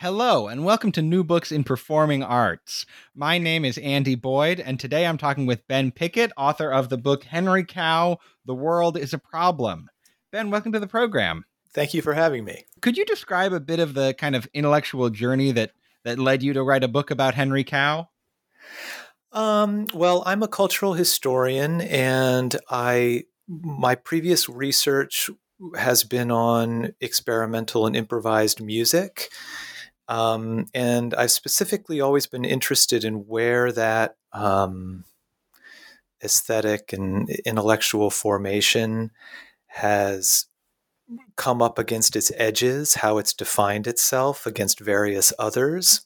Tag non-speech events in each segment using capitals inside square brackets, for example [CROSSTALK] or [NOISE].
Hello, and welcome to New Books in Performing Arts. My name is Andy Boyd, and today I'm talking with Ben Pickett, author of the book Henry Cow The World is a Problem. Ben, welcome to the program. Thank you for having me. Could you describe a bit of the kind of intellectual journey that, that led you to write a book about Henry Cow? Um, well, I'm a cultural historian, and I my previous research has been on experimental and improvised music. Um, and I've specifically always been interested in where that um, aesthetic and intellectual formation has come up against its edges, how it's defined itself against various others.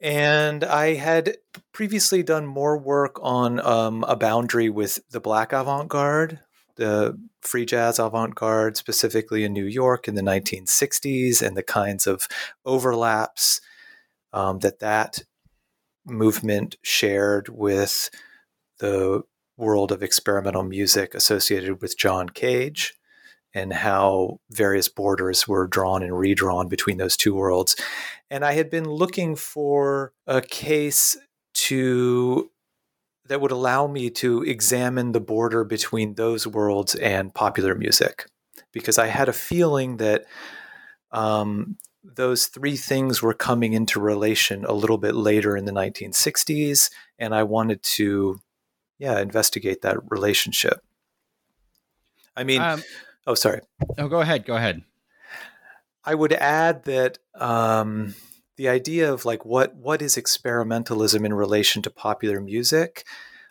And I had previously done more work on um, a boundary with the Black avant garde, the free jazz avant garde, specifically in New York in the 1960s, and the kinds of overlaps um, that that movement shared with the world of experimental music associated with John Cage, and how various borders were drawn and redrawn between those two worlds. And I had been looking for a case to that would allow me to examine the border between those worlds and popular music because I had a feeling that um, those three things were coming into relation a little bit later in the 1960s, and I wanted to, yeah, investigate that relationship. I mean, um, oh, sorry. Oh, go ahead. Go ahead. I would add that um, the idea of like what what is experimentalism in relation to popular music?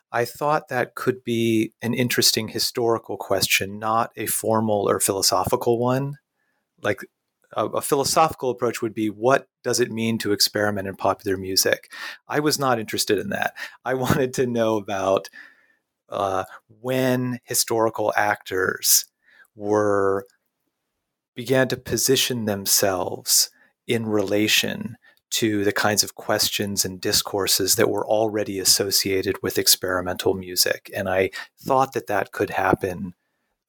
I thought that could be an interesting historical question not a formal or philosophical one. Like a, a, philosophical approach would be what does it mean to experiment in popular music? I was not interested in that. I [LAUGHS] wanted to know about uh, when historical actors were began to position themselves in relation to the kinds of questions and discourses that were already associated with experimental music. And I thought that that could happen.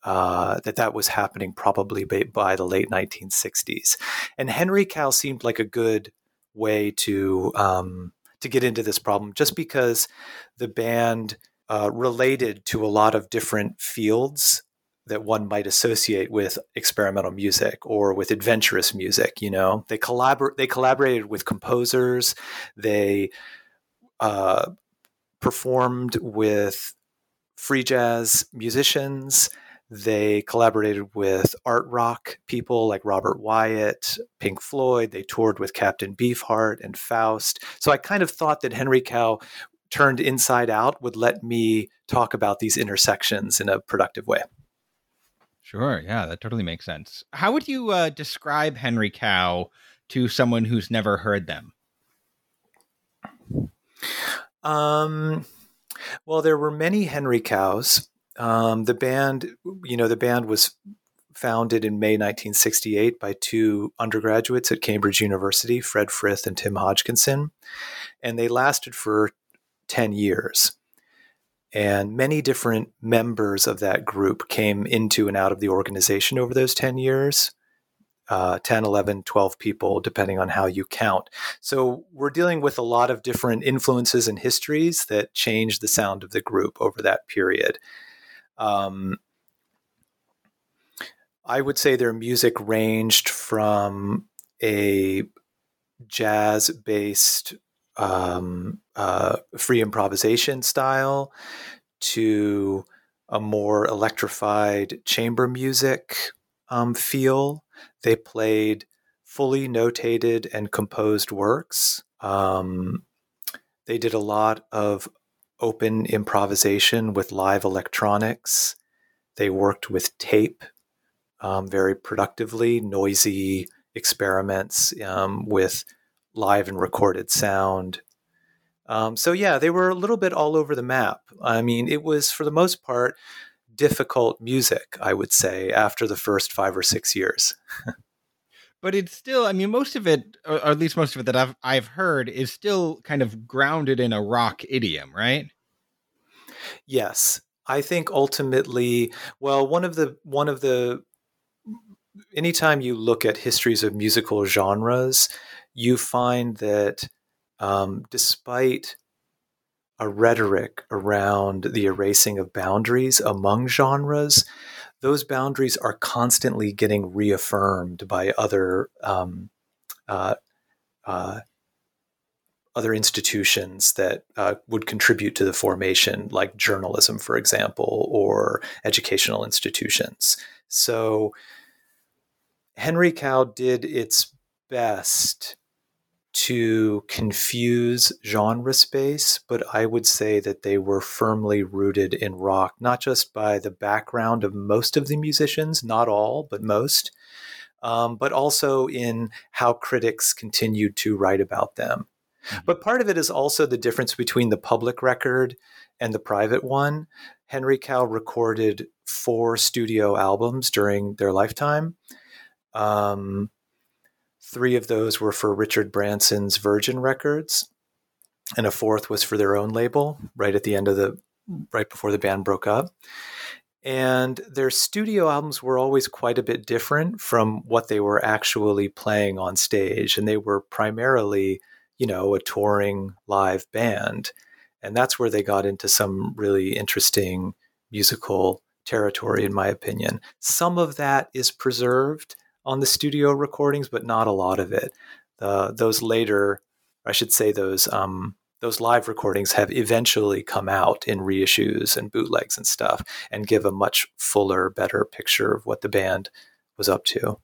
Uh, that that was happening probably by, by, the late 1960s, and Henry Cow seemed like a good way to um, to get into this problem, just because the band uh, related to a lot of different fields that one might associate with experimental music or with adventurous music. You know, they collaborate. They collaborated with composers. They uh, performed with free jazz musicians. They collaborated with art rock people like Robert Wyatt, Pink Floyd. They toured with Captain Beefheart and Faust. So I kind of thought that Henry Cow turned inside out would let me talk about these intersections in a productive way. Sure. Yeah, that totally makes sense. How would you uh, describe Henry Cow to someone who's never heard them? Um, well, there were many Henry Cows. Um, the band, you know, the band was founded in May 1968 by two undergraduates at Cambridge University, Fred Frith and Tim Hodgkinson, and they lasted for 10 years. And many different members of that group came into and out of the organization over those 10 years. Uh, 10, 11, 12 people, depending on how you count. So we're dealing with a lot of different influences and histories that changed the sound of the group over that period. Um, I would say their music ranged from a jazz based um, uh, free improvisation style to a more electrified chamber music um, feel. They played fully notated and composed works. Um, they did a lot of open improvisation with live electronics. They worked with tape um, very productively, noisy experiments um, with live and recorded sound. Um, so, yeah, they were a little bit all over the map. I mean, it was for the most part difficult music, I would say, after the first five or six years. [LAUGHS] but it's still, I mean, most of it, or at least most of it that I've, I've heard, is still kind of grounded in a rock idiom, right? Yes. I think ultimately, well, one of the one of the anytime you look at histories of musical genres, you find that um, despite a rhetoric around the erasing of boundaries among genres, those boundaries are constantly getting reaffirmed by other um, uh, uh, other institutions that uh, would contribute to the formation, like journalism, for example, or educational institutions. So Henry Cow did its best to confuse genre space, but I would say that they were firmly rooted in rock, not just by the background of most of the musicians, not all, but most, um, but also in how critics continued to write about them. Mm-hmm. But part of it is also the difference between the public record and the private one. Henry Cow recorded four studio albums during their lifetime. Um, three of those were for Richard Branson's Virgin Records, and a fourth was for their own label right at the end of the right before the band broke up. And their studio albums were always quite a bit different from what they were actually playing on stage. And they were primarily you know, a touring live band. And that's where they got into some really interesting musical territory, in my opinion. Some of that is preserved on the studio recordings, but not a lot of it. Uh, those later, I should say, those um, those live recordings have eventually come out in reissues and bootlegs and stuff, and give a much fuller, better picture of what the band was up to.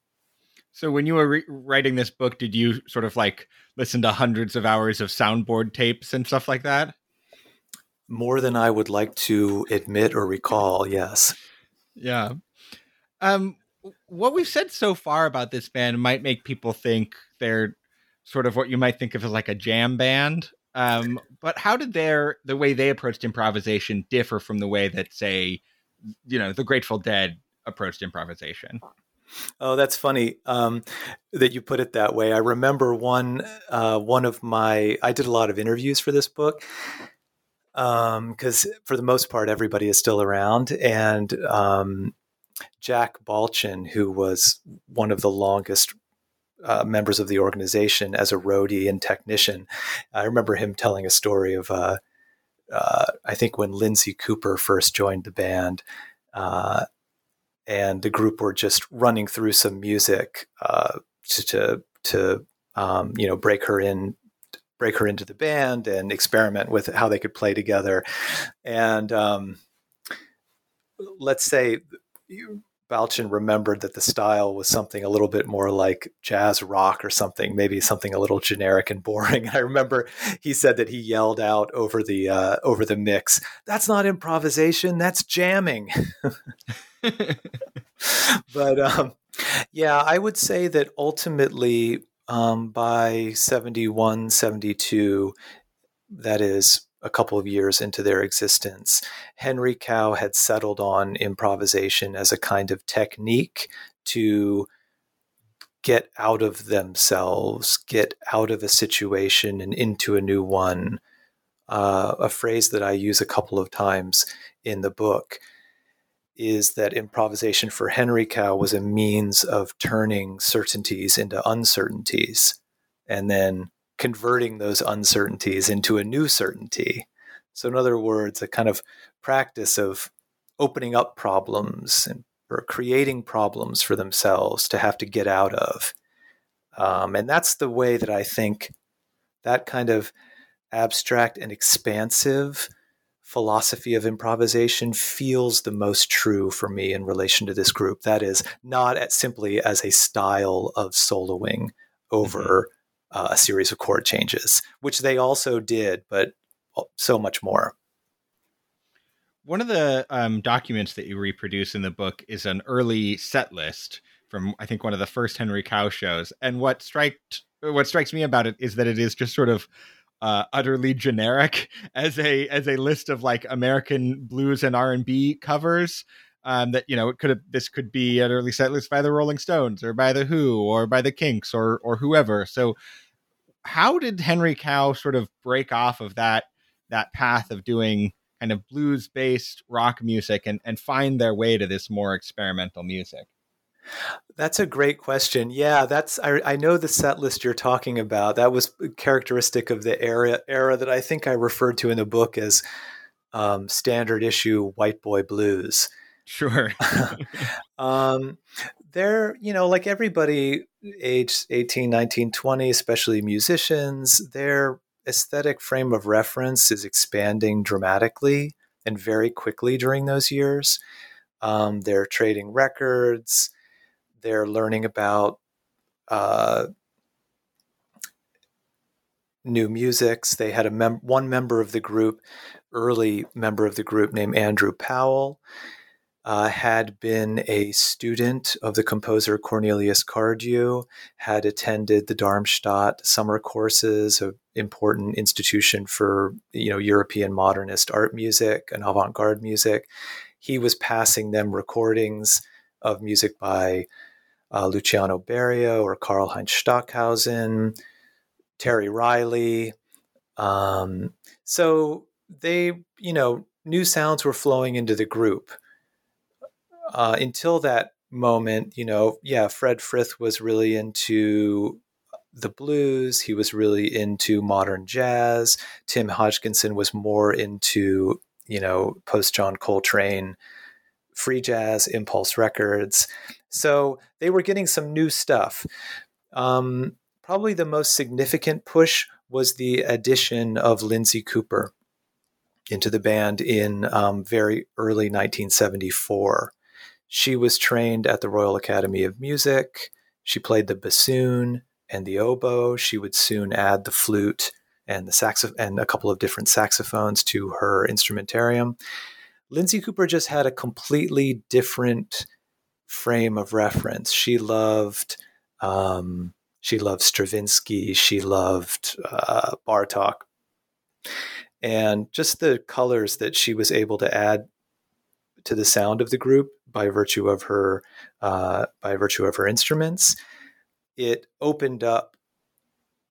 So when you were re- writing this book, did you sort of like listen to hundreds of hours of soundboard tapes and stuff like that? More than I would like to admit or recall, yes. Yeah. Um what we've said so far about this band might make people think they're sort of what you might think of as like a jam band. Um, but how did their the way they approached improvisation differ from the way that say, you know, the Grateful Dead approached improvisation? Oh, that's funny um, that you put it that way. I remember one uh, one of my. I did a lot of interviews for this book because, um, for the most part, everybody is still around. And um, Jack Balchin, who was one of the longest uh, members of the organization as a roadie and technician, I remember him telling a story of. Uh, uh I think when Lindsay Cooper first joined the band, uh, and the group were just running through some music uh, to to, to um, you know break her in break her into the band and experiment with how they could play together and um, let's say Balchin remembered that the style was something a little bit more like jazz rock or something, maybe something a little generic and boring. [LAUGHS] I remember he said that he yelled out over the uh, over the mix, "That's not improvisation, that's jamming." [LAUGHS] but um, yeah, I would say that ultimately um, by 71, 72, that is a couple of years into their existence, Henry Cow had settled on improvisation as a kind of technique to get out of themselves, get out of a situation and into a new one. Uh, a phrase that I use a couple of times in the book is that improvisation for Henry Cow was a means of turning certainties into uncertainties and then converting those uncertainties into a new certainty. So, in other words, a kind of practice of opening up problems and, or creating problems for themselves to have to get out of. Um, and that's the way that I think that kind of abstract and expansive philosophy of improvisation feels the most true for me in relation to this group. That is, not at simply as a style of soloing over mm-hmm. Uh, a series of chord changes, which they also did, but so much more. One of the um, documents that you reproduce in the book is an early set list from I think one of the first Henry Cow shows. And what striked what strikes me about it is that it is just sort of uh, utterly generic [LAUGHS] as a as a list of like American blues and R and B covers. Um, that you know, it could have this could be an early set list by the Rolling Stones or by the Who or by the Kinks or or whoever. So, how did Henry Cow sort of break off of that that path of doing kind of blues based rock music and and find their way to this more experimental music? That's a great question. Yeah, that's I, I, know the set list you're talking about. That was characteristic of the era era that I think I referred to in the book as um, standard issue white boy blues. Sure. [LAUGHS] um, they're, you know, like everybody age 18, 19, 20, especially musicians, their aesthetic frame of reference is expanding dramatically and very quickly during those years. Um, they're trading records they're learning about uh, new musics. They had a mem- one member of the group, early member of the group named Andrew Powell, uh, had been a student of the composer Cornelius Cardew, had attended the Darmstadt summer courses, an important institution for you know European modernist art music and avant-garde music. He was passing them recordings of music by uh, Luciano Berio or Karlheinz Stockhausen, Terry Riley. Um, so they, you know, new sounds were flowing into the group. Uh, until that moment, you know, yeah, Fred Frith was really into the blues. He was really into modern jazz. Tim Hodgkinson was more into, you know, post John Coltrane, free jazz, impulse records. So they were getting some new stuff. Um, probably the most significant push was the addition of Lindsay Cooper into the band in um, very early 1974. She was trained at the Royal Academy of Music. She played the bassoon and the oboe. She would soon add the flute and the saxophone and a couple of different saxophones to her instrumentarium. Lindsay Cooper just had a completely different frame of reference. She loved um, she loved Stravinsky. She loved uh, Bartok, and just the colors that she was able to add to the sound of the group by virtue of her uh, by virtue of her instruments. It opened up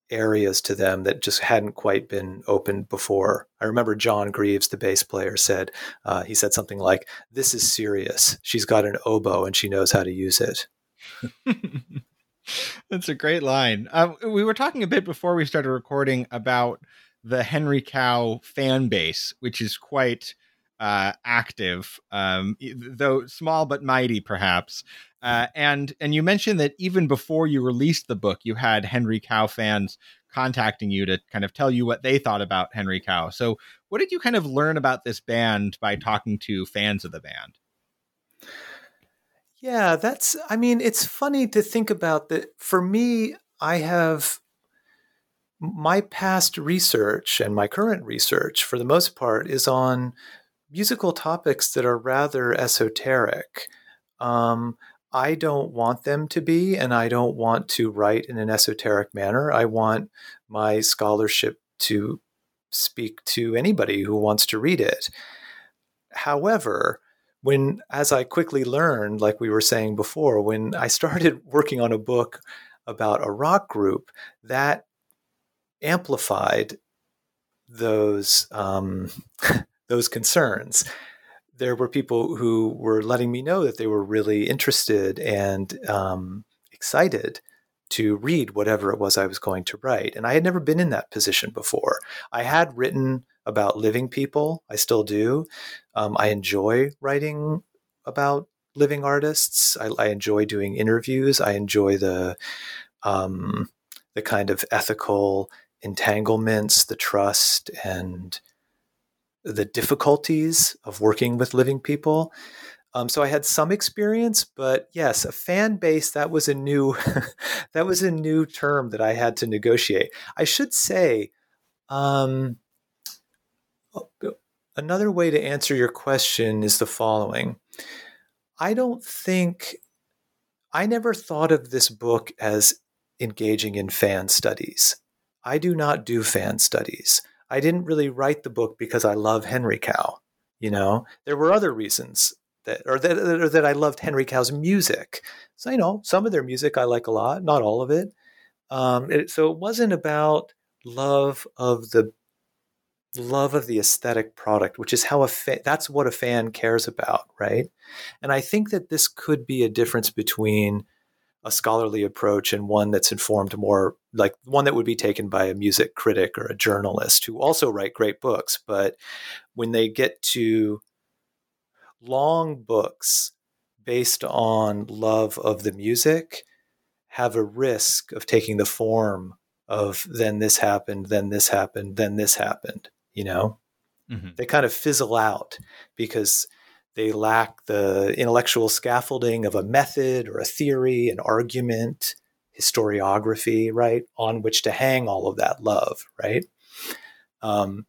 areas to them that just hadn't quite been opened before. I remember John Greaves, the bass player, said uh, he said something like, "This is serious. She's got an oboe and she knows how to use it." [LAUGHS] That's a great line. Um, we were talking a bit before we started recording about the Henry Cow fan base, which is quite uh, active, um, though small but mighty, perhaps. Uh, and and you mentioned that even before you released the book, you had Henry Cow fans contacting you to kind of tell you what they thought about Henry Cow. So, what did you kind of learn about this band by talking to fans of the band? Yeah, that's. I mean, it's funny to think about that. For me, I have my past research and my current research, for the most part, is on musical topics that are rather esoteric. Um, I don't want them to be, and I don't want to write in an esoteric manner. I want my scholarship to speak to anybody who wants to read it. However, when, as I quickly learned, like we were saying before, when I started [LAUGHS] working on a book about a rock group, that amplified those um, [LAUGHS] those concerns there were people who were letting me know that they were really interested and um, excited to read whatever it was I was going to write. And I had never been in that position before. I had written about living people, I still do. Um, I enjoy writing about living artists. I, I, enjoy doing interviews. I enjoy the um, the kind of ethical entanglements, the trust and the difficulties of working with living people. Um, so I had some experience, but yes, a fan base that was a new [LAUGHS] that was a new term that I had to negotiate. I should say, um, another way to answer your question is the following I don't think, I never thought of this book as engaging in fan studies. I do not do fan studies. I didn't really write the book because I love Henry Cow. You know, there were other reasons that, or that, or that I loved Henry Cow's music. So, you know, some of their music I like a lot, not all of it. Um, it so it wasn't about love of the love of the aesthetic product, which is how a fa- that's what a fan cares about, right? And I think that this could be a difference between a scholarly approach and one that's informed more like one that would be taken by a music critic or a journalist who also write great books, but when they get to long books based on love of the music have a risk of taking the form of then this happened, then this happened, then this happened you know mm-hmm. they kind of fizzle out because they lack the intellectual scaffolding of a method or a theory an argument historiography right on which to hang all of that love right um,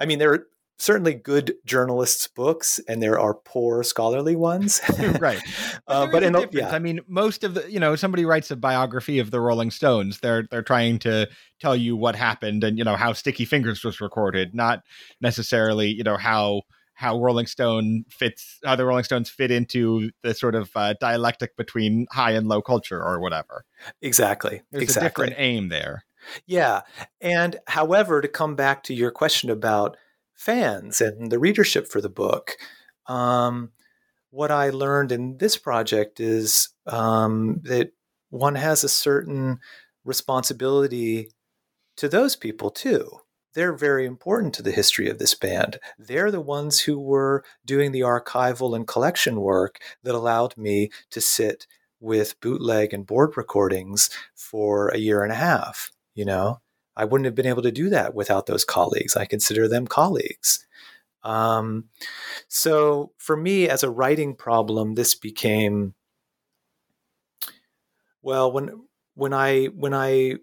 i mean there are certainly good journalists' books, and there are poor scholarly ones. [LAUGHS] right. [LAUGHS] But, uh, but in yeah. I mean, most of the you know somebody writes a biography of the Rolling Stones. They're they're trying to tell you what happened and you know how Sticky Fingers was recorded, not necessarily you know how how Rolling Stone fits how the Rolling Stones fit into the sort of uh, dialectic between high and low culture or whatever. Exactly. There's exactly. a different aim there. Yeah. And however, to come back to your question about fans and the readership for the book. Um, what I learned in this project is um, that one has a certain responsibility to those people too. They're very important to the history of this band. They're the ones who were doing the archival and collection work that allowed me to sit with bootleg and board recordings for a year and a half, you know? I wouldn't have been able to do that without those colleagues. I consider them colleagues. Um, so for me, as a writing problem, this became well when when I when I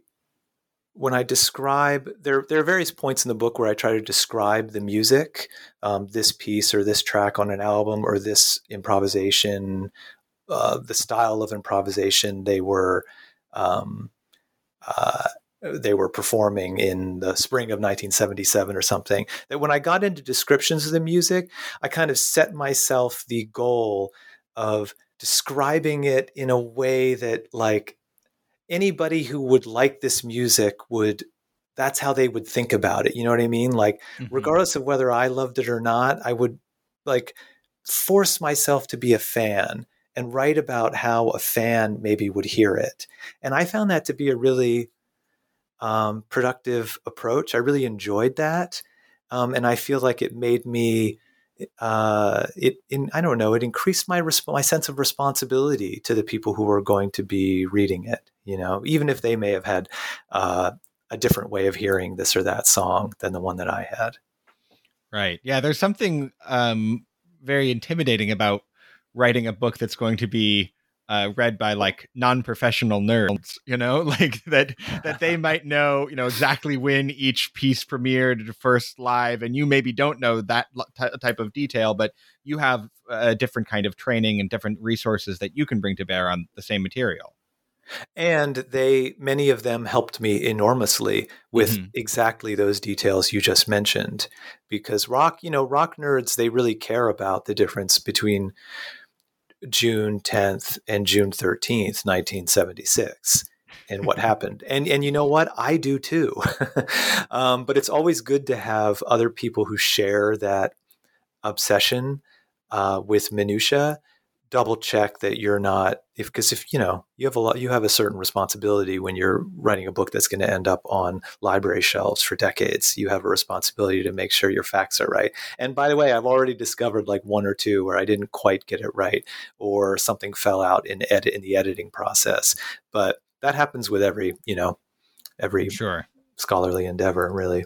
when I describe there there are various points in the book where I try to describe the music, um, this piece or this track on an album or this improvisation, uh, the style of improvisation they were. Um, uh, they were performing in the spring of 1977 or something that when i got into descriptions of the music i kind of set myself the goal of describing it in a way that like anybody who would like this music would that's how they would think about it you know what i mean like mm-hmm. regardless of whether i loved it or not i would like force myself to be a fan and write about how a fan maybe would hear it and i found that to be a really um, productive approach. I really enjoyed that, um, and I feel like it made me. Uh, it in I don't know. It increased my resp- my sense of responsibility to the people who were going to be reading it. You know, even if they may have had uh, a different way of hearing this or that song than the one that I had. Right. Yeah. There's something um, very intimidating about writing a book that's going to be uh, read by like non-professional nerds, you know, [LAUGHS] like that that they [LAUGHS] might know, you know, exactly when each piece premiered first live, and you maybe don't know that t- type of detail, but you have a different kind of training and different resources that you can bring to bear on the same material. And they, many of them helped me enormously with mm-hmm. exactly those details you just mentioned. Because rock, you know, rock nerds, they really care about the difference between June 10th and June 13th, 1976 and what [LAUGHS] happened. And and you know what? I do too. [LAUGHS] um, but it's always good to have other people who share that obsession uh, with minutia double check that you're not if because if you know you have a lot you have a certain responsibility when you're writing a book that's going to end up on library shelves for decades. You have a responsibility to make sure your facts are right. And by the way i've already discovered like one or two where i didn't quite get it right or something fell out in edit in the editing process. But that happens with every you know every sure. scholarly endeavor really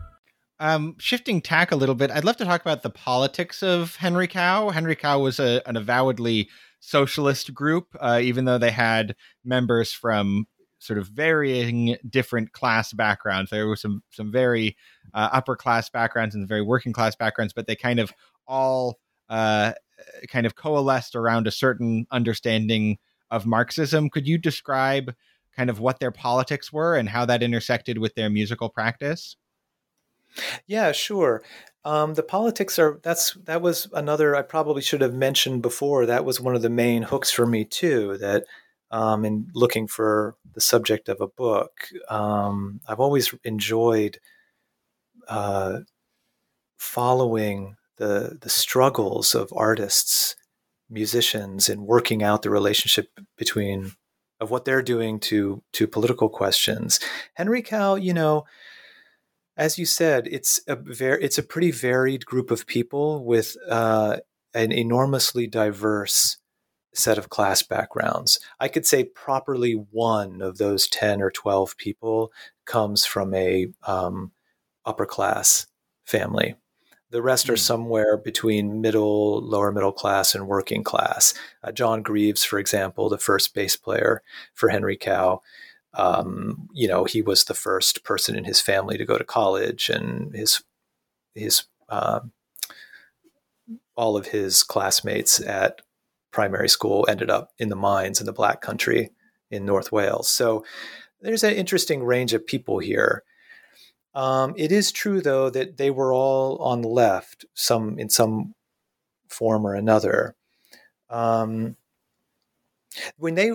Um, shifting tack a little bit, I'd love to talk about the politics of Henry Cow. Henry Cow was a, an avowedly socialist group, uh, even though they had members from sort of varying different class backgrounds. There were some some very uh, upper class backgrounds and very working class backgrounds, but they kind of all uh, kind of coalesced around a certain understanding of Marxism. Could you describe kind of what their politics were and how that intersected with their musical practice? Yeah, sure. Um, the politics are that's that was another I probably should have mentioned before. That was one of the main hooks for me too. That um, in looking for the subject of a book, um, I've always enjoyed uh, following the the struggles of artists, musicians, in working out the relationship between of what they're doing to to political questions. Henry Cow, you know as you said, it's a very it's a pretty varied group of people with uh, an enormously diverse set of class backgrounds. I could say properly one of those ten or twelve people comes from a um, upper class family. The rest mm. are hmm. somewhere between middle, lower middle class, and working class. Uh, John Greaves, for example, the first bass player for Henry Cow, um, you know, he was the first person in his family to go to college, and his his uh, all of his classmates at primary school ended up in the mines in the Black Country in North Wales. So there's an interesting range of people here. Um, it is true, though, that they were all on the left, some in some form or another. Um, when they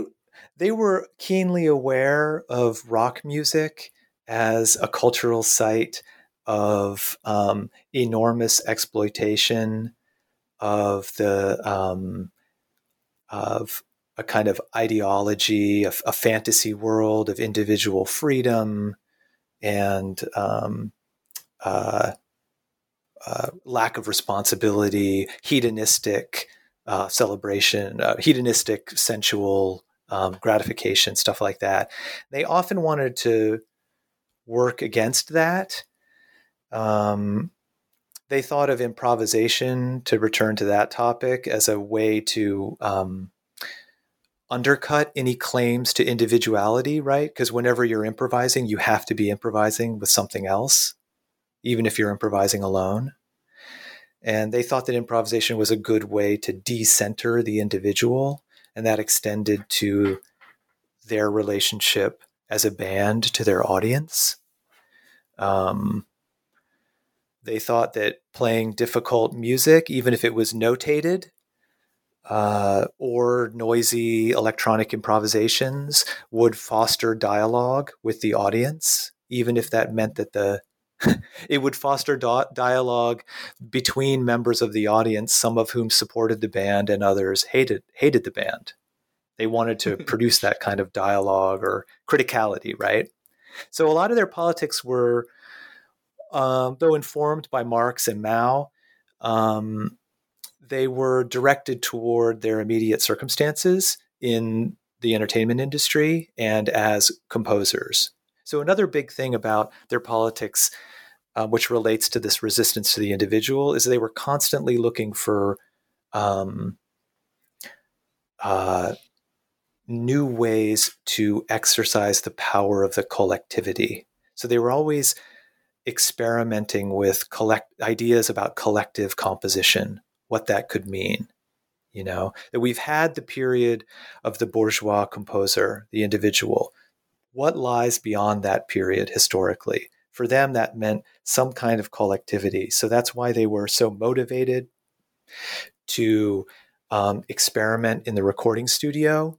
they were keenly aware of rock music as a cultural site of um, enormous exploitation of the um, of a kind of ideology, a, a, fantasy world of individual freedom and um, uh, uh, lack of responsibility, hedonistic uh, celebration, uh, hedonistic sensual um, gratification, stuff like that. They often wanted to work against that. Um, they thought of improvisation, to return to that topic, as a way to um, undercut any claims to individuality, right? Because whenever you're improvising, you have to be improvising with something else, even if you're improvising alone. And they thought that improvisation was a good way to decenter the individual and that extended to their relationship as a band to their audience. Um, they thought that playing difficult music, even if it was notated, uh, or noisy electronic improvisations, would foster dialogue with the audience, even if that meant that the [LAUGHS] it would foster do- dialogue between members of the audience, some of whom supported the band and others hated hated the band. They wanted to [LAUGHS] produce that kind of dialogue or criticality, right? So a lot of their politics were, um, though informed by Marx and Mao, um, they were directed toward their immediate circumstances in the entertainment industry and as composers. So, another big thing about their politics, uh, which relates to this resistance to the individual, is they were constantly looking for um, uh, new ways to exercise the power of the collectivity. So, they were always experimenting with collect ideas about collective composition, what that could mean. You know, that we've had the period of the bourgeois composer, the individual, what lies beyond that period historically. For them, that meant some kind of collectivity. So that's why they were so motivated to um, experiment in the recording studio.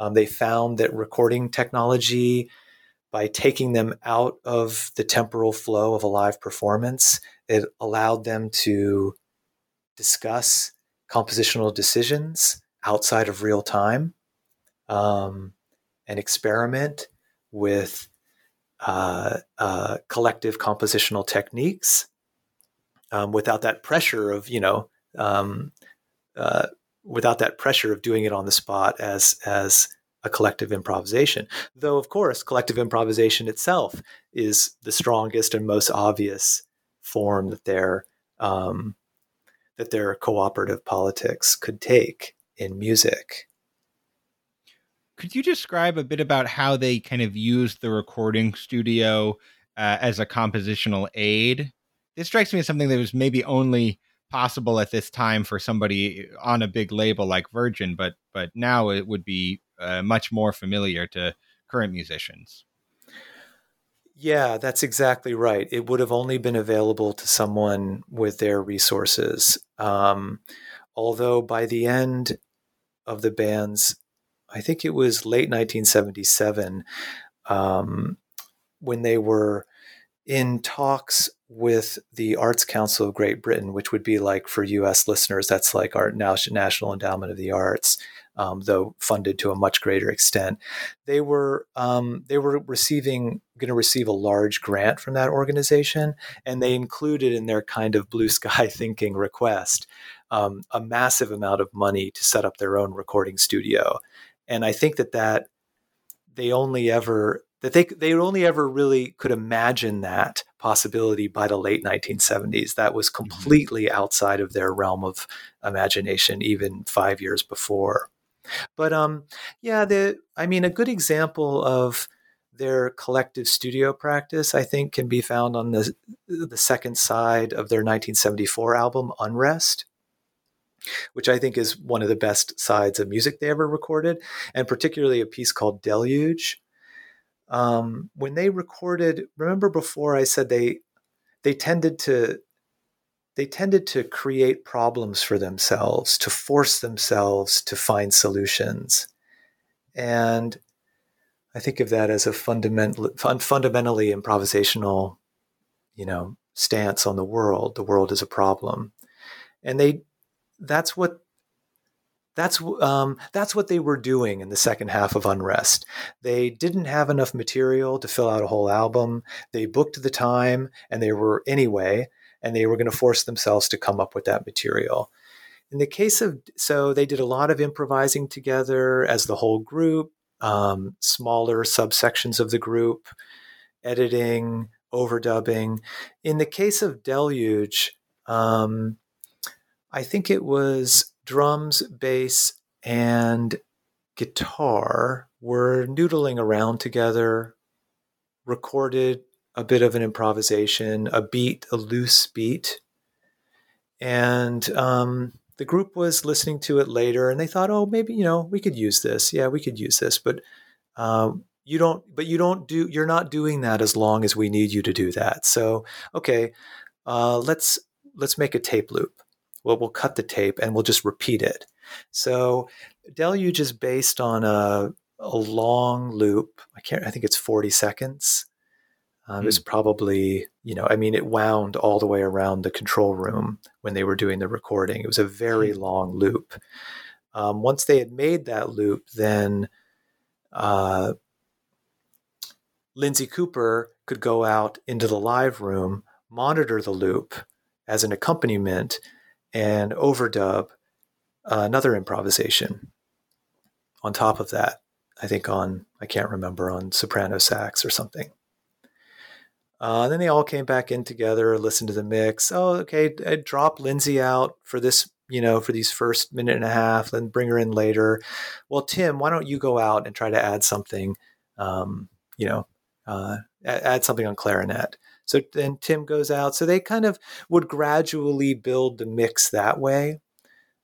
Um, they found that recording technology, by taking them out of the temporal flow of a live performance It allowed them to discuss compositional decisions outside of real time um, and experiment with uh, uh, collective compositional techniques um, without that pressure of you know um, uh, without that pressure of doing it on the spot as as a collective improvisation. Though of course, collective improvisation itself is the strongest and most obvious form that their um, that their cooperative politics could take in music. Could you describe a bit about how they kind of used the recording studio uh, as a compositional aid? This strikes me as something that was maybe only possible at this time for somebody on a big label like Virgin, but but now it would be uh, much more familiar to current musicians. Yeah, that's exactly right. It would have only been available to someone with their resources. Um, although by the end of the band's I think it was late 1977 um, when they were in talks with the Arts Council of Great Britain, which would be like for U.S. listeners, that's like our National Endowment of the Arts, um, though funded to a much greater extent. They were um, they were receiving going to receive a large grant from that organization, and they included in their kind of blue sky [LAUGHS] thinking request um, a massive amount of money to set up their own recording studio and I think that that they only ever that they they only ever really could imagine that possibility by the late 1970s. That was mm-hmm. completely outside of their realm of imagination, even five years before. But um, yeah, the I mean, a good example of their collective studio practice, I think, can be found on the the second side of their 1974 album, Unrest which I think is one of the best sides of music they ever recorded, and particularly a piece called Deluge. Um, when they recorded, remember before I said they they tended to they tended to create problems for themselves, to force themselves to find solutions, and I think of that as a fundamental, fundamentally improvisational, you know, stance on the world. The world is a problem, and they that's what that's um, that's what they were doing in the second half of Unrest. They didn't have enough material to fill out a whole album. They booked the time, and they were anyway, and they were going to force themselves to come up with that material. In the case of so, they did a lot of improvising together as the whole group, um, smaller subsections of the group, editing, overdubbing. In the case of Deluge. Um, I think it was drums, bass, and guitar were noodling around together, recorded a bit of an improvisation, a beat, a loose beat. And um, the group was listening to it later and they thought, oh, maybe, you know, we could use this. Yeah, we could use this. But um, you don't, but you don't do, you're not doing that as long as we need you to do that. So, okay, uh, let's, let's make a tape loop well, we'll cut the tape and we'll just repeat it. So Deluge is based on a, a long loop. I can't, I think it's 40 seconds. Um. It's hmm. probably, you know, I mean, it wound all the way around the control room when they were doing the recording. It was a very mm. long loop. Um, once they had made that loop, then uh, Lindsay Cooper could go out into the live room, monitor the loop as an accompaniment, and overdub uh, another improvisation on top of that. I think on, I can't remember, on soprano sax or something. Uh, then they all came back in together, listened to the mix. Oh, okay, I drop Lindsay out for this, you know, for these first minute and a half, then bring her in later. Well, Tim, why don't you go out and try to add something, um, you know, uh, add something on clarinet. So then Tim goes out. So they kind of would gradually build the mix that way.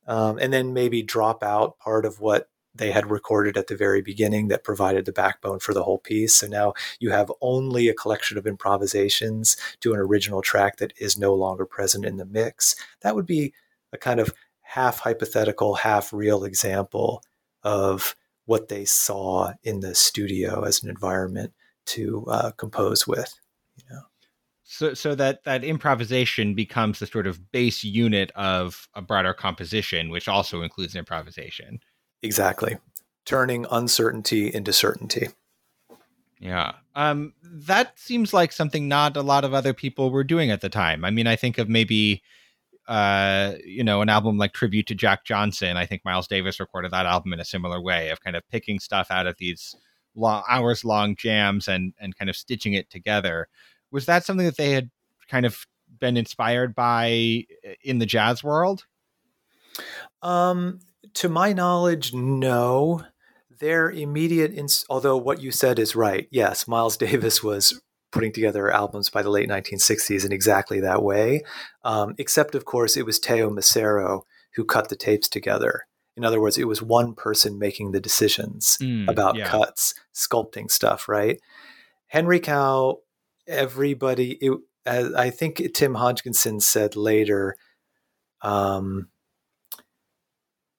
Um, and then maybe drop out part of what they had recorded at the very beginning that provided the backbone for the whole piece. So now you have only a collection of improvisations to an original track that is no longer present in the mix. That would be a kind of half hypothetical, half real example of what they saw in the studio as an environment to uh, compose with. So, so that that improvisation becomes the sort of base unit of a broader composition, which also includes improvisation. Exactly, turning uncertainty into certainty. Yeah. Um, that seems like something not a lot of other people were doing at the time. I mean, I think of maybe, uh, you know, an album like Tribute to Jack Johnson. I think Miles Davis recorded that album in a similar way of kind of picking stuff out of these long, hours long jams and and kind of stitching it together. Was that something that they had kind of been inspired by in the jazz world? Um, to my knowledge, no their immediate, ins- although what you said is right. Yes, Miles Davis was putting together albums by the late 1960s in exactly that way. Um, except, of course, it was Teo Macero who cut the tapes together. In other words, it was one person making the decisions mm, about yeah. cuts, sculpting stuff, right? Henry Cow, everybody, it, I think Tim Hodgkinson said later, um,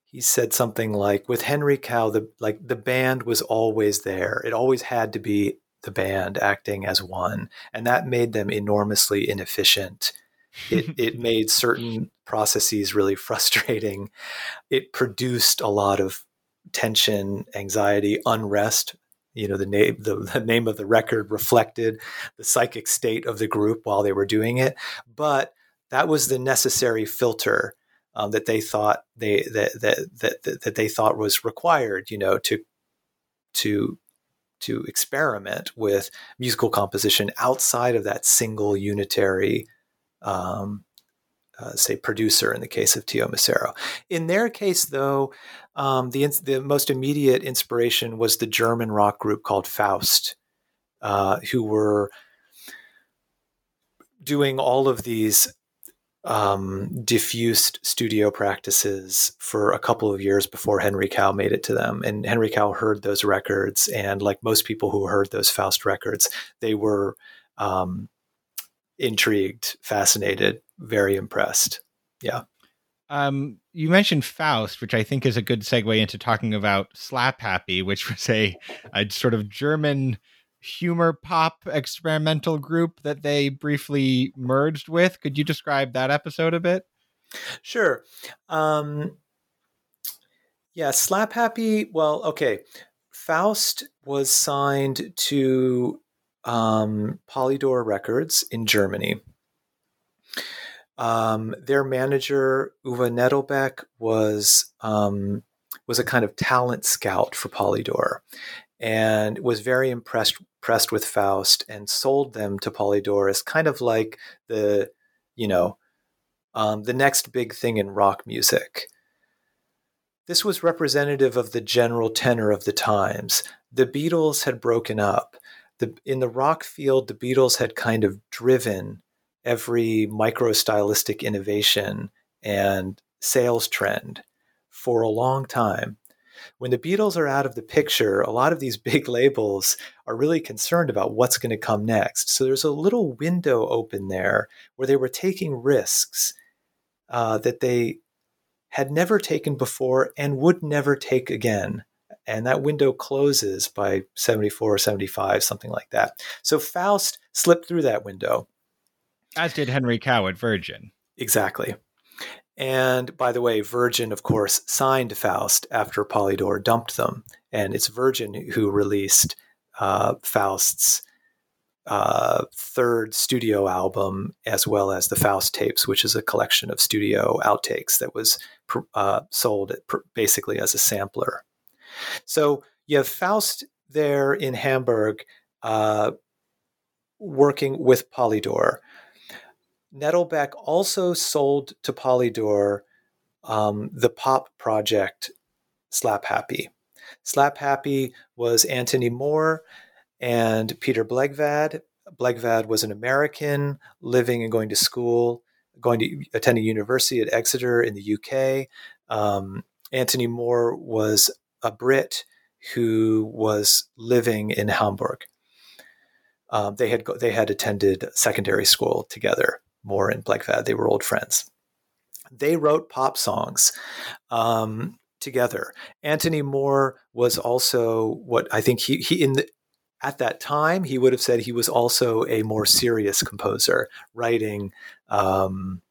he said something like with henry cow the like the band was always there. It always had to be the band acting as one. And that made them enormously inefficient. It, [LAUGHS] it made certain processes really frustrating. It produced a lot of tension anxiety unrest you know the name the, the name of the record reflected the psychic state of the group while they were doing it but that was the necessary filter um, that they thought they that, that that that they thought was required, you know, to to to experiment with musical composition outside of that single unitary, um, uh, say, producer. In the case of Teo Macero, in their case, though, um, the the most immediate inspiration was the German rock group called Faust, uh, who were doing all of these um, diffused studio practices for a couple of years before Henry Cow made it to them. And Henry Cow heard those records, and like most people who heard those Faust records, they were um, intrigued, fascinated, very impressed. Yeah. Um, you mentioned Faust, which I think is a good segue into talking about Slapp Happy, which [LAUGHS] was a, a sort of German humor pop experimental group that they briefly merged with. Could you describe that episode a bit? Sure. Um, yeah, Slapp Happy. Well, okay. Faust was signed to um, Polydor Records in Germany. Um, their manager Uwe Nettelbeck was um, was a kind of talent scout for Polydor, and was very impressed impressed with Faust and sold them to Polydor as kind of like the, you know, um, the next big thing in rock music. This was representative of the general tenor of the times. The Beatles had broken up. The, in the rock field, the Beatles had kind of driven every micro stylistic innovation and sales trend for a long time when the Beatles are out of the picture, a lot of these [LAUGHS] big labels are really concerned about what's going to come next. So there's a little window open there where they were taking risks uh, that they had never taken before and would never take again. And that window closes by 74 or 75, something like that. So Faust slipped through that window. As did Henry Cow at Virgin. Exactly. And by the way, Virgin, of course, signed Faust after Polydor dumped them. And it's Virgin who released uh, Faust's uh, third studio album, as well as the Faust tapes, which is a collection of studio outtakes that was uh, sold basically as a sampler. So you have Faust there in Hamburg uh, working with Polydor. Nettelbeck also sold to Polydor um, the pop project Slapp Happy. Slapp Happy was Anthony Moore and Peter Blegvad. Blegvad was an American living and going to school, going to attending university at Exeter in the UK. Um, Anthony Moore was a Brit who was living in Hamburg. Um, they had they had attended secondary school together. Moore and Blegvad. They were old friends. They wrote pop songs um, together. Anthony Moore was also what I think he, he in the at that time, he would have said he was also a more serious composer, writing um,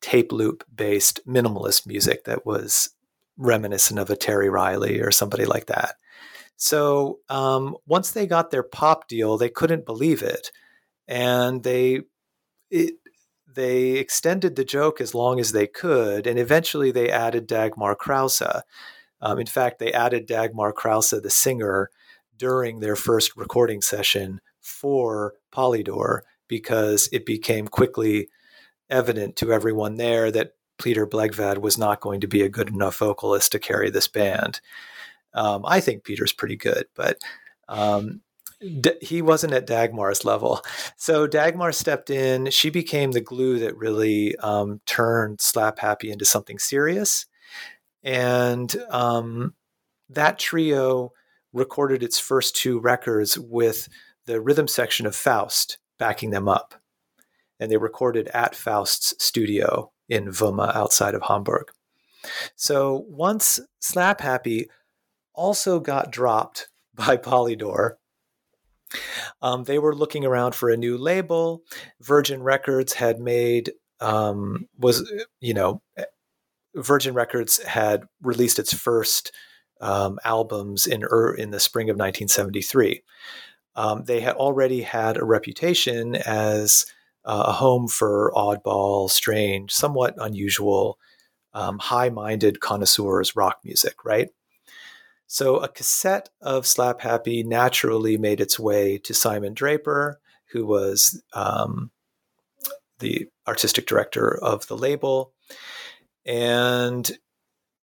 tape loop based minimalist music that was reminiscent of a Terry Riley or somebody like that. So um, once they got their pop deal, they couldn't believe it, and they it, they extended the joke as long as they could, and eventually they added Dagmar Krause. Um, in fact, they added Dagmar Krause, the singer, during their first recording session for Polydor because it became quickly evident to everyone there that Peter Blegvad was not going to be a good enough vocalist to carry this band. Um, I think Peter's pretty good, but um, D- he wasn't at Dagmar's level. So Dagmar stepped in. She became the glue that really um, turned Slapp Happy into something serious. And um, that trio recorded its first two records with the rhythm section of Faust backing them up. And they recorded at Faust's studio in Wümme outside of Hamburg. So once Slapp Happy also got dropped [LAUGHS] by Polydor, um, they were looking around for a new label. Virgin Records had made um, was you know Virgin Records had released its first um, albums in er, in the spring of 1973. Um, they had already had a reputation as uh, a home for oddball, strange, somewhat unusual, um, high-minded connoisseurs rock music, right? So a cassette of Slapp Happy naturally made its way to Simon Draper, who was um, the artistic director of the label. And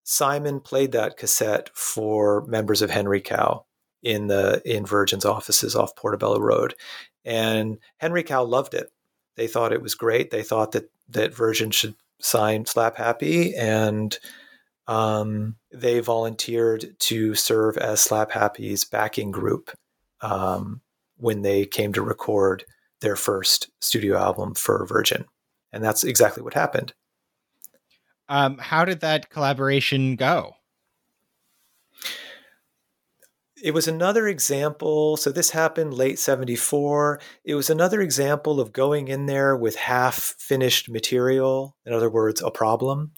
Simon played that cassette for members of Henry Cow in the in Virgin's offices off Portobello Road, and Henry Cow loved it. They thought it was great. They thought that that Virgin should sign Slapp Happy, and um, they volunteered to serve as Slapp Happy's backing group um, when they came to record their first studio album for Virgin, and that's exactly what happened. Um, how did that collaboration go? It was another example. So this happened late 74. It was another example of going in there with half finished material, in other words, a problem,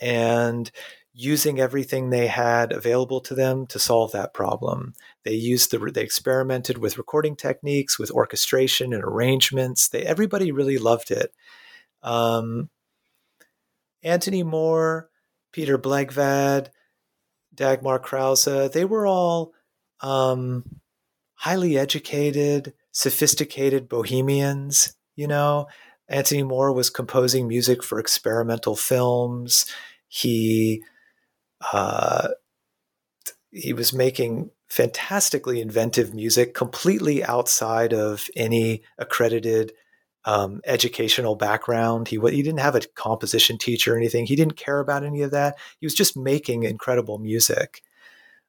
and using everything they had available to them to solve that problem. They used the they experimented with recording techniques, with orchestration and arrangements. They everybody really loved it. Um, Anthony Moore, Peter Blegvad, Dagmar Krause, they were all um, highly educated, sophisticated bohemians. You know, Anthony Moore was composing music for experimental films. He uh, he was making fantastically inventive music, completely outside of any accredited um, educational background. He he didn't have a composition teacher or anything. He didn't care about any of that. He was just making incredible music.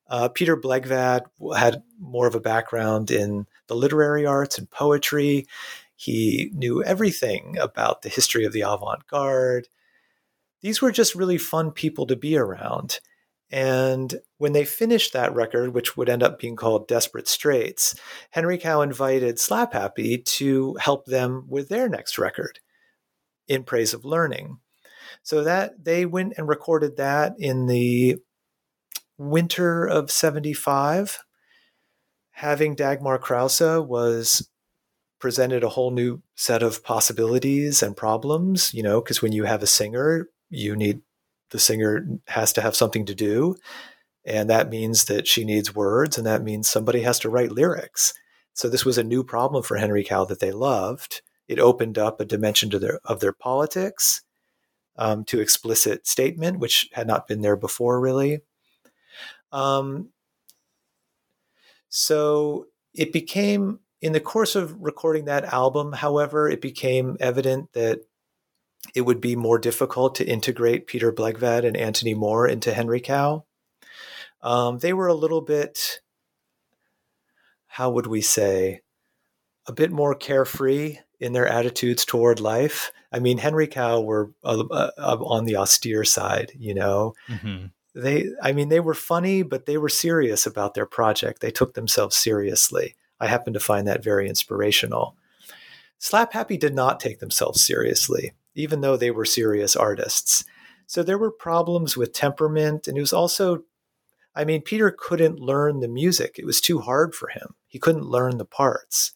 Uh, Peter Blegvad had more of a background in the literary arts and poetry. He knew everything about the history of the avant garde. These were just really fun people to be around. And when they finished that record, which would end up being called Desperate Straights, Henry Cow invited Slapp Happy to help them with their next record, In Praise of Learning. So that they went and recorded that in the winter of 75. Having Dagmar Krause was presented a whole new set of possibilities and problems, you know, because when you have a singer, you need the singer has to have something to do. And that means that she needs words, and that means somebody has to write lyrics. So this was a new problem for Henry Cow that they loved. It opened up a dimension to their of their politics um, to explicit statement, which had not been there before, really. Um, so it became in the course of recording that album, however, it became evident that it would be more difficult to integrate Peter Blegvad and Anthony Moore into Henry Cow. Um, they were a little bit, how would we say, a bit more carefree in their attitudes toward life. I mean, Henry Cow were uh, uh, on the austere side, you know. Mm-hmm. They, I mean, they were funny, but they were serious about their project. They took themselves seriously. I happen to find that very inspirational. Slapp Happy did not take themselves seriously, even though they were serious artists. So there were problems with temperament, and it was also, I mean, Peter couldn't learn the music. It was too hard for him. He couldn't learn the parts.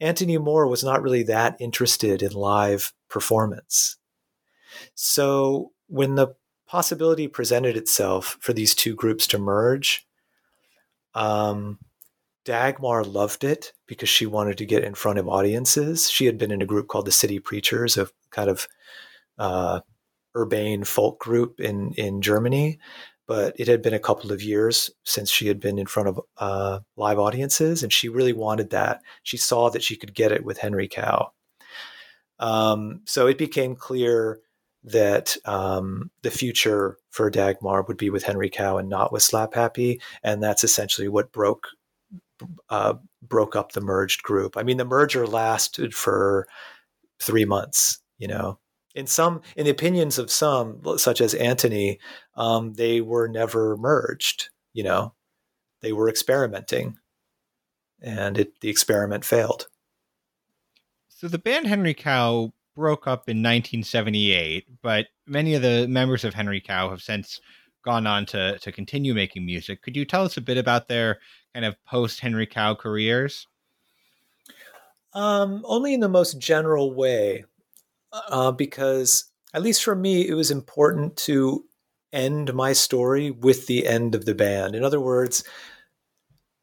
Anthony Moore was not really that interested in live performance. So when the possibility presented itself for these two groups to merge, um, Dagmar loved it because she wanted to get in front of audiences. She had been in a group called the City Preachers, a kind of uh, urbane folk group in in Germany, but it had been a couple of years since she had been in front of uh, live audiences, and she really wanted that. She saw that she could get it with Henry Cow. Um, so it became clear that um, the future for Dagmar would be with Henry Cow and not with Slapp Happy, and that's essentially what broke uh, broke up the merged group. I mean, the merger lasted for three months. You know, in some, in the opinions of some, such as Anthony, um, they were never merged. You know, they were experimenting, and it, the experiment failed. So the band Henry Cow broke up in 1978, but many of the members of Henry Cow have since gone on to to continue making music. Could you tell us a bit about their kind of post Henry Cow careers? Um, only in the most general way, uh, because at least for me, it was important to end my story with the end of the band. In other words,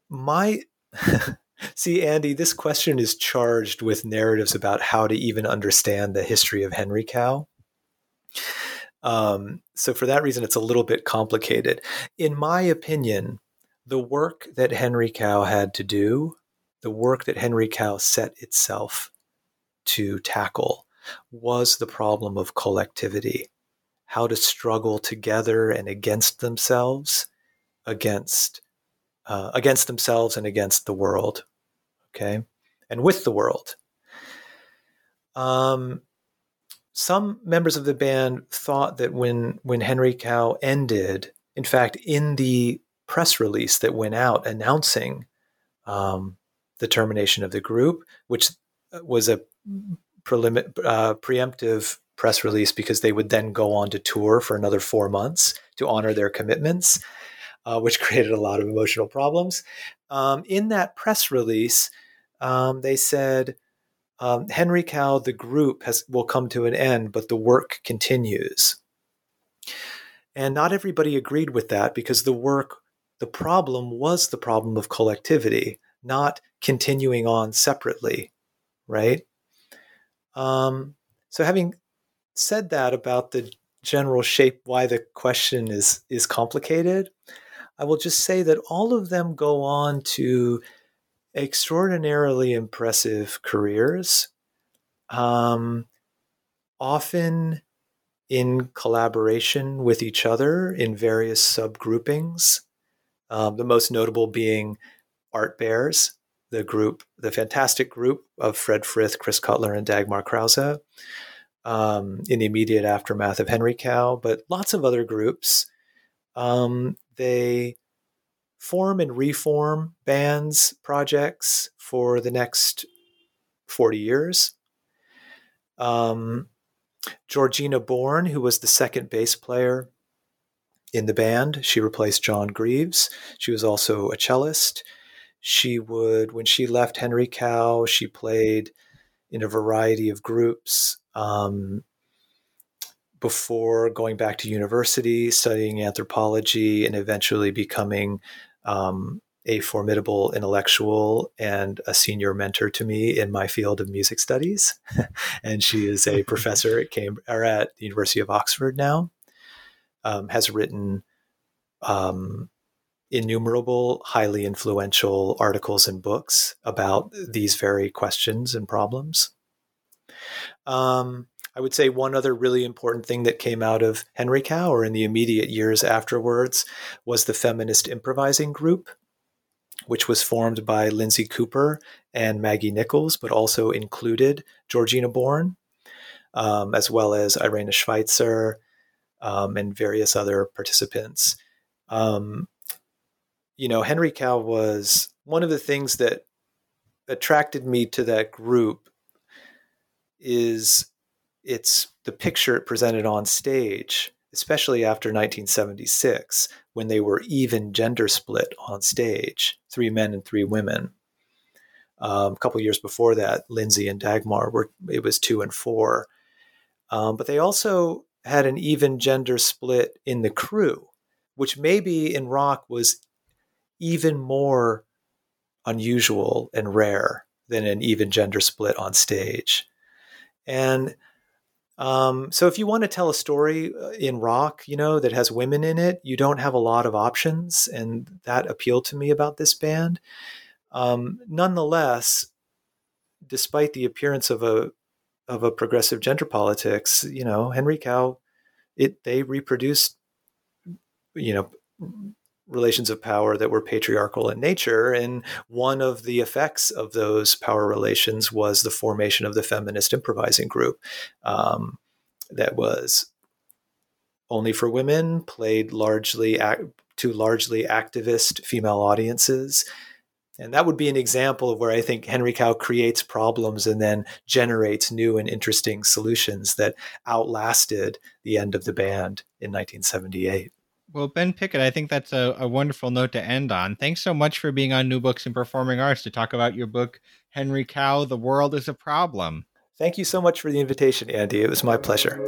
my [LAUGHS] see, Andy, this question is charged with narratives about how to even understand the history of Henry Cow. Um, so for that reason, it's a little bit complicated. In my opinion, the work that Henry Cow had to do, the work that Henry Cow set itself to tackle, was the problem of collectivity, how to struggle together and against themselves, against uh, against themselves and against the world, okay, and with the world. Um, some members of the band thought that when when Henry Cow ended, in fact, in the press release that went out announcing um, the termination of the group, which was a prelim- uh, preemptive press release because they would then go on to tour for another four months to honor their commitments, uh, which [LAUGHS] created a lot of emotional problems. Um, in that press release, um, they said, um, Henry Cow, the group has will come to an end, but the work continues. And not everybody agreed with that because the work, the problem was the problem of collectivity, not continuing on separately, right? Um, so, having said that about the general shape, why the question is is complicated, I will just say that all of them go on to extraordinarily impressive careers, um, often in collaboration with each other in various subgroupings. Um, the most notable being Art Bears, the group, the fantastic group of Fred Frith, Chris Cutler, and Dagmar Krause um, in the immediate aftermath of Henry Cow, but lots of other groups. Um, they form and reform bands, projects for the next 40 years. Um, Georgina Born, who was the second bass player in the band, she replaced John Greaves. She was also a cellist. She would, when she left Henry Cow, she played in a variety of groups um, before going back to university, studying anthropology, and eventually becoming um, a formidable intellectual and a senior mentor to me in my field of music studies. [LAUGHS] and she is a [LAUGHS] professor at Cambridge or at the University of Oxford now. Um, has written um, innumerable highly influential articles and books about these very questions and problems. Um, I would say one other really important thing that came out of Henry Cow or in the immediate years afterwards was the feminist improvising group, which was formed by Lindsay Cooper and Maggie Nichols, but also included Georgina Born, um, as well as Irene Schweizer um, and various other participants. Um, you know, Henry Cow was one of the things that attracted me to that group is it's the picture it presented on stage, especially after 1976, when they were even gender split on stage, three men and three women. Um, a couple years before that, Lindsay and Dagmar were it was two and four, um, but they also had an even gender split in the crew, which maybe in rock was even more unusual and rare than an even gender split on stage. And um, so if you want to tell a story uh, in rock, you know, that has women in it, you don't have a lot of options. And that appealed to me about this band. Um, nonetheless, despite the appearance of a of a progressive gender politics, you know, Henry Cow, it they reproduced, you know, relations of power that were patriarchal in nature, and one of the effects of those power relations was the formation of the feminist improvising group, um, that was only for women, played largely to largely activist female audiences and that would be an example of where I think Henry Cow creates problems and then generates new and interesting solutions that outlasted the end of the band in 1978. Well, Ben Piekut, I think that's a, a, wonderful note to end on. Thanks so much for being on New Books in Performing Arts to talk about your book, Henry Cow The World is a Problem. Thank you so much for the invitation, Andy. It was my pleasure.